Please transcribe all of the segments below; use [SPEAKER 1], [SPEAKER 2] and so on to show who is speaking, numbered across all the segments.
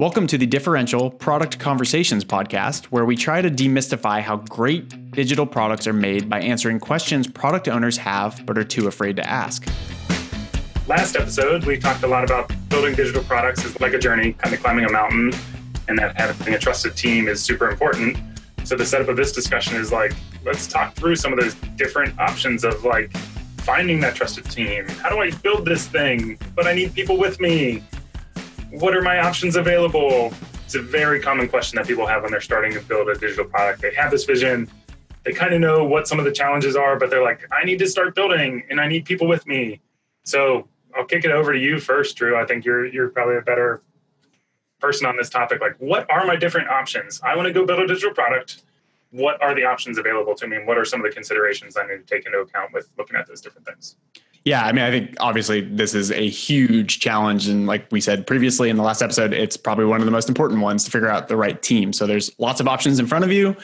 [SPEAKER 1] Welcome to the Differential Product Conversations podcast, where we try to demystify how great digital products are made by answering questions product owners have but are too afraid to ask.
[SPEAKER 2] Last episode, we talked a lot about building digital products is like a journey, kind of climbing a mountain, and that having a trusted team is super important. So the setup of this discussion is like, let's talk through some of those different options of like finding that trusted team. How do I build this thing? But I need people with me what are my options available? It's a very common question that people have when they're starting to build a digital product. They have this vision, they kind of know what some of the challenges are, but they're like, I need to start building and I need people with me. So I'll kick it over to you first, Drew. I think you're you're probably a better person on this topic. Like, what are my different options? I want to go build a digital product. What are the options available to me, and what are some of the considerations I need to take into account with looking at those different things?
[SPEAKER 1] Yeah, I mean, I think obviously this is a huge challenge. And like we said previously in the last episode, it's probably one of the most important ones to figure out the right team. So there's lots of options in front of you.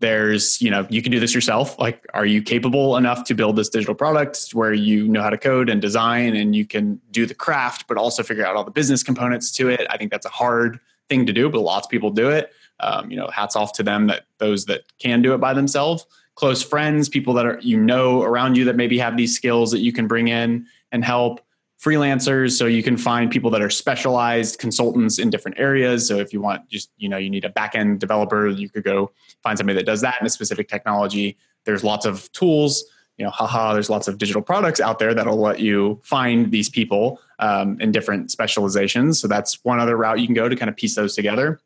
[SPEAKER 1] There's, you know, you can do this yourself. Like, are you capable enough to build this digital product where you know how to code and design and you can do the craft, but also figure out all the business components to it? I think that's a hard thing to do, but lots of people do it. Um, you know, hats off to them that those that can do it by themselves close friends, people that are you know around you that maybe have these skills that you can bring in and help. Freelancers so you can find people that are specialized consultants in different areas. So if you want just you know you need a back-end developer you could go find somebody that does that in a specific technology. There's lots of tools you know haha there's lots of digital products out there that'll let you find these people um, in different specializations. So that's one other route you can go to kind of piece those together.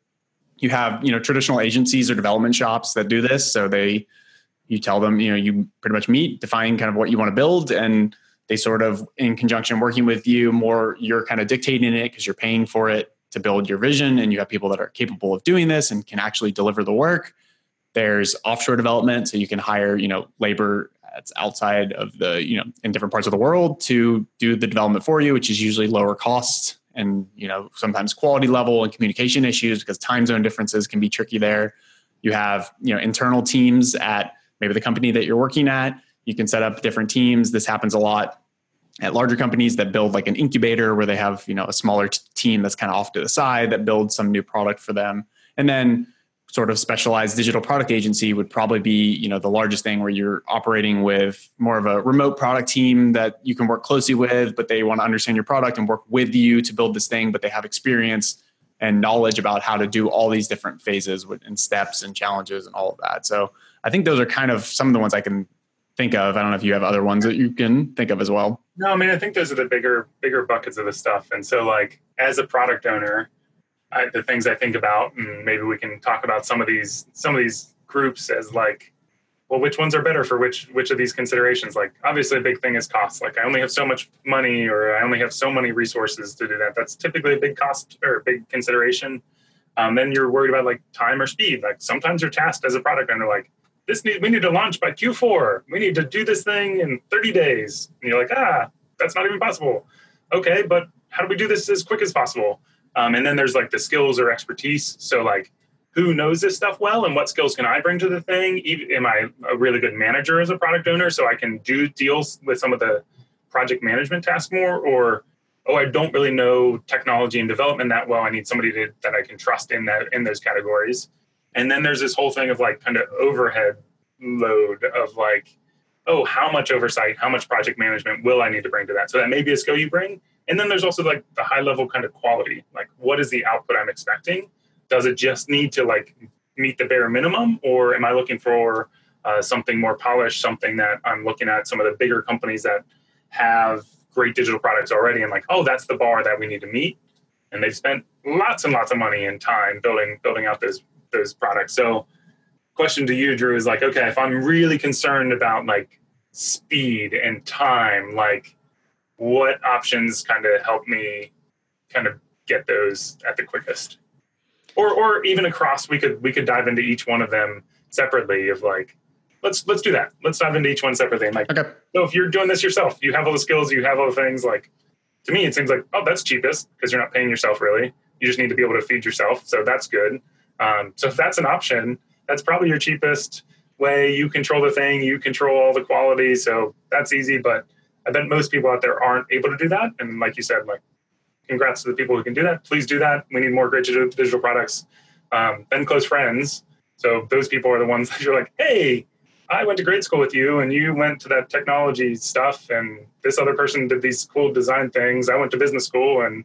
[SPEAKER 1] You have you know traditional agencies or development shops that do this. So they you tell them, you know, you pretty much meet, define kind of what you want to build, and they sort of, in conjunction, working with you more, you're kind of dictating it because you're paying for it to build your vision, and you have people that are capable of doing this and can actually deliver the work. There's offshore development, so you can hire, you know, labor that's outside of the, you know, in different parts of the world to do the development for you, which is usually lower cost and you know sometimes quality level and communication issues because time zone differences can be tricky there you have you know internal teams at maybe the company that you're working at. You can set up different teams. This happens a lot at larger companies that build like an incubator where they have you know a smaller t- team that's kind of off to the side that builds some new product for them and then sort of specialized digital product agency would probably be you know the largest thing where you're operating with more of a remote product team that you can work closely with but they want to understand your product and work with you to build this thing but they have experience and knowledge about how to do all these different phases and steps and challenges and all of that so I think those are kind of some of the ones I can think of. I don't know if you have other ones that you can think of as well.
[SPEAKER 2] No, I mean I think those are the bigger bigger buckets of the stuff. And so like as a product owner, I, the things I think about, and maybe we can talk about some of these some of these groups as like, well, which ones are better for which which of these considerations? Like obviously a big thing is cost. Like I only have so much money or I only have so many resources to do that. That's typically a big cost or a big consideration. Um, then you're worried about like time or speed. Like sometimes you're tasked as a product owner, like this need we need to launch by Q4. We need to do this thing in 30 days. And you're like, ah, that's not even possible. Okay, but how do we do this as quick as possible? Um, and then there's like the skills or expertise. So like, who knows this stuff well, and what skills can I bring to the thing? Am I a really good manager as a product owner, so I can do deals with some of the project management tasks more, or oh, I don't really know technology and development that well. I need somebody to, that I can trust in that in those categories. And then there's this whole thing of like kind of overhead load of like, oh, how much oversight, how much project management will I need to bring to that? So that may be a skill you bring. And then there's also like the high level kind of quality. Like, what is the output I'm expecting? Does it just need to like meet the bare minimum, or am I looking for uh, something more polished, something that I'm looking at some of the bigger companies that have great digital products already, and like, oh, that's the bar that we need to meet. And they've spent lots and lots of money and time building building out those those products. So, question to you, Drew, is like, okay, if I'm really concerned about like speed and time, like what options kind of help me kind of get those at the quickest? Or or even across, we could we could dive into each one of them separately of like let's let's do that. Let's dive into each one separately. And like okay. so if you're doing this yourself, you have all the skills, you have all the things, like to me it seems like, oh, that's cheapest because you're not paying yourself really. You just need to be able to feed yourself. So that's good. Um, so if that's an option, that's probably your cheapest way. You control the thing, you control all the quality, so that's easy. But I bet most people out there aren't able to do that. And like you said, like congrats to the people who can do that. Please do that. We need more great digital, products. Um, then close friends. So those people are the ones that you're like, hey, I went to grade school with you and you went to that technology stuff and this other person did these cool design things. I went to business school and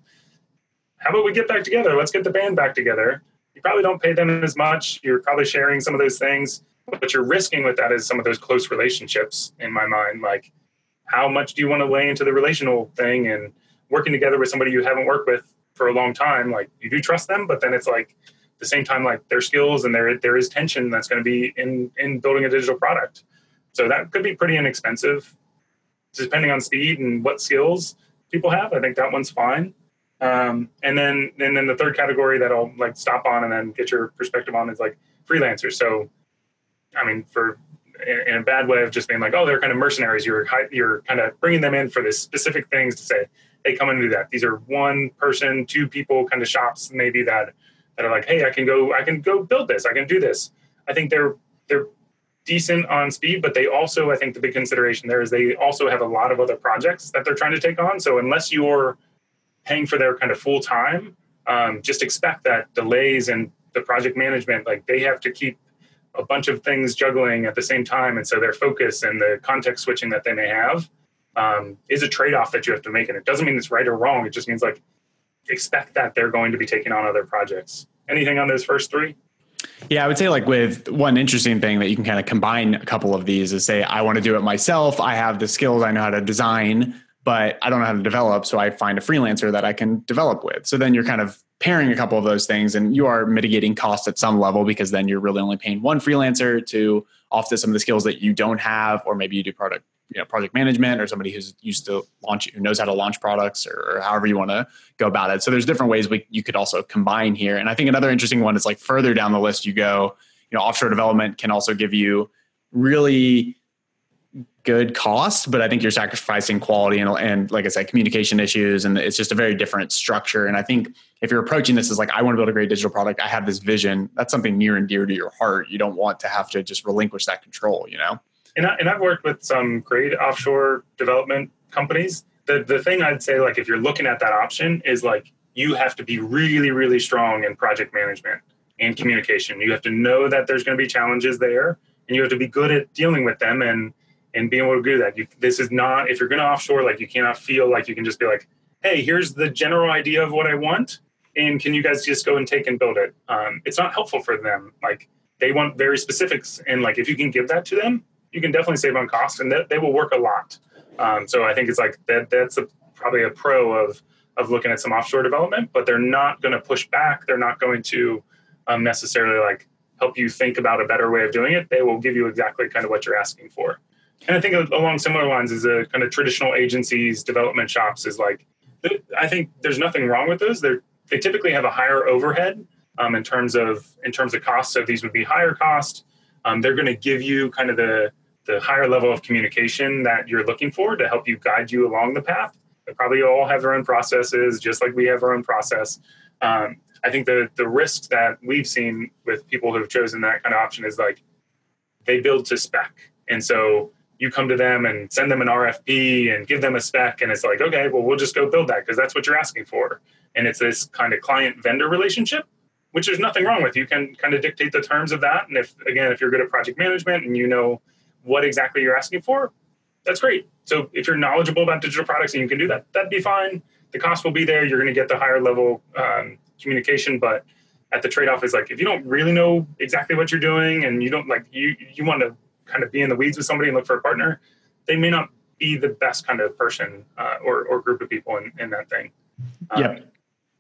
[SPEAKER 2] how about we get back together? Let's get the band back together. Probably don't pay them as much. You're probably sharing some of those things. What you're risking with that is some of those close relationships in my mind. Like, how much do you want to lay into the relational thing and working together with somebody you haven't worked with for a long time? Like, you do trust them, but then it's like, the same time, like their skills and there there is tension that's going to be in in building a digital product. So that could be pretty inexpensive, depending on speed and what skills people have. I think that one's fine. Um, and then and then the third category that I'll like stop on and then get your perspective on is like freelancers. So, I mean, for in a bad way of just being like, oh, they're kind of mercenaries. You're you're kind of bringing them in for this specific things to say, hey, come and do that. These are one person, two people kind of shops maybe that that are like, hey, I can go, I can go build this, I can do this. I think they're they're decent on speed, but they also, I think the big consideration there is they also have a lot of other projects that they're trying to take on. So unless you're paying for their kind of full time, um, just expect that delays and the project management, like they have to keep a bunch of things juggling at the same time. And so their focus and the context switching that they may have um, is a trade off that you have to make. And it doesn't mean it's right or wrong. It just means like expect that they're going to be taking on other projects. Anything on those first three?
[SPEAKER 1] Yeah, I would say like with one interesting thing that you can kind of combine a couple of these is say I want to do it myself. I have the skills, I know how to design, but I don't know how to develop, so I find a freelancer that I can develop with. So then you're kind of pairing a couple of those things and you are mitigating costs at some level because then you're really only paying one freelancer to offset some of the skills that you don't have or maybe you do product you know project management or somebody who's used to launch who knows how to launch products or, or however you want to go about it so there's different ways we, you could also combine here and i think another interesting one is like further down the list you go you know offshore development can also give you really good cost but i think you're sacrificing quality and, and like i said communication issues and it's just a very different structure and i think if you're approaching this as like i want to build a great digital product i have this vision that's something near and dear to your heart you don't want to have to just relinquish that control you know
[SPEAKER 2] and, I, and I've worked with some great offshore development companies. The, the thing I'd say, like, if you're looking at that option, is like you have to be really, really strong in project management and communication. You have to know that there's going to be challenges there, and you have to be good at dealing with them and and being able to do that. You, this is not if you're going to offshore, like you cannot feel like you can just be like, hey, here's the general idea of what I want, and can you guys just go and take and build it? Um, it's not helpful for them. Like they want very specifics, and like if you can give that to them, you can definitely save on cost, and they, they will work a lot. Um, so I think it's like that. That's a, probably a pro of of looking at some offshore development, but they're not going to push back. They're not going to um, necessarily like help you think about a better way of doing it. They will give you exactly kind of what you're asking for. And I think along similar lines is a kind of traditional agencies, development shops is like, I think there's nothing wrong with those. They're, they typically have a higher overhead um, in terms of in terms of cost. So these would be higher cost. Um, they're going to give you kind of the the higher level of communication that you're looking for to help you guide you along the path. They probably all have their own processes, just like we have our own process. Um, I think the the risks that we've seen with people who have chosen that kind of option is like they build to spec, and so you come to them and send them an RFP and give them a spec, and it's like, okay, well, we'll just go build that because that's what you're asking for, and it's this kind of client vendor relationship which there's nothing wrong with. You can kind of dictate the terms of that. And if, again, if you're good at project management and you know what exactly you're asking for, that's great. So if you're knowledgeable about digital products and you can do that, that'd be fine. The cost will be there. You're going to get the higher level um, communication, but at the trade-off is like if you don't really know exactly what you're doing and you don't like you you want to kind of be in the weeds with somebody and look for a partner, they may not be the best kind of person uh, or or group of people in, in that thing.
[SPEAKER 1] Um, yeah.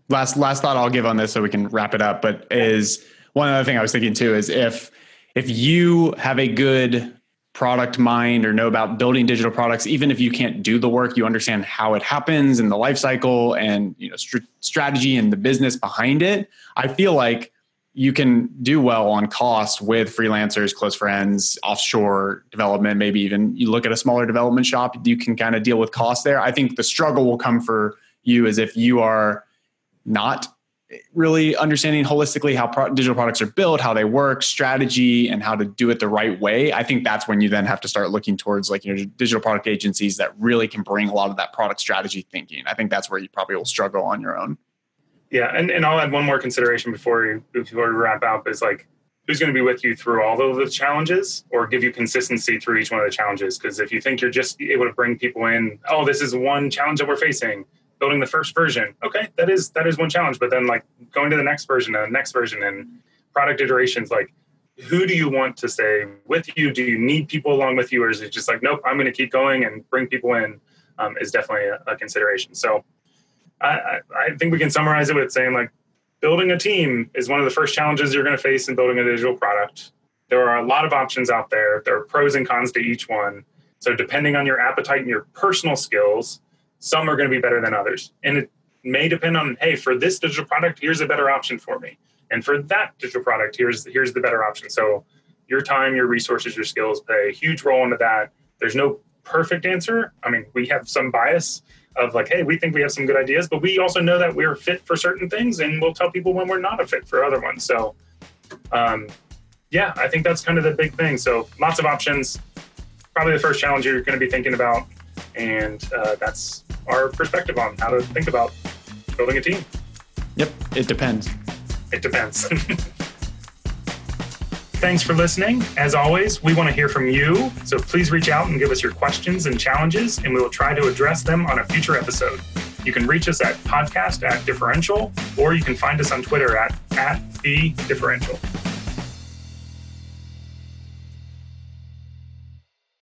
[SPEAKER 1] Last last thought I'll give on this so we can wrap it up, but is one other thing I was thinking too is if if you have a good product mind or know about building digital products even if you can't do the work you understand how it happens and the life cycle and you know st- strategy and the business behind it i feel like you can do well on cost with freelancers close friends offshore development maybe even you look at a smaller development shop you can kind of deal with cost there i think the struggle will come for you as if you are not really understanding holistically how pro- digital products are built, how they work, strategy, and how to do it the right way, I think that's when you then have to start looking towards like you know digital product agencies that really can bring a lot of that product strategy thinking. I think that's where you probably will struggle on your own.
[SPEAKER 2] Yeah, and, and I'll add one more consideration before we, before we wrap up is like who's going to be with you through all of the challenges or give you consistency through each one of the challenges. Because if you think you're just able to bring people in, oh, this is one challenge that we're facing, building the first version. Okay, that is that is one challenge. But then like going to the next version and the next version and product iterations, like who do you want to stay with you? Do you need people along with you, or is it just like, nope, I'm going to keep going and bring people in? Um, is definitely a, a consideration. So I, I think we can summarize it with saying like building a team is one of the first challenges you're going to face in building a digital product. There are a lot of options out there. There are pros and cons to each one. So depending on your appetite and your personal skills, some are going to be better than others. And it may depend on, hey, for this digital product, here's a better option for me. And for that digital product, here's here's the better option. So your time, your resources, your skills play a huge role into that. There's no perfect answer. I mean, we have some bias of like, hey, we think we have some good ideas, but we also know that we're fit for certain things, and we'll tell people when we're not a fit for other ones. So, um, yeah, I think that's kind of the big thing. So, lots of options. Probably the first challenge you're going to be thinking about, and uh, that's our perspective on how to think about building a team.
[SPEAKER 1] Yep, it depends.
[SPEAKER 2] It depends. Thanks for listening. As always, we want to hear from you. So please reach out and give us your questions and challenges, and we will try to address them on a future episode. You can reach us at podcast at differential, or you can find us on Twitter at, at the differential.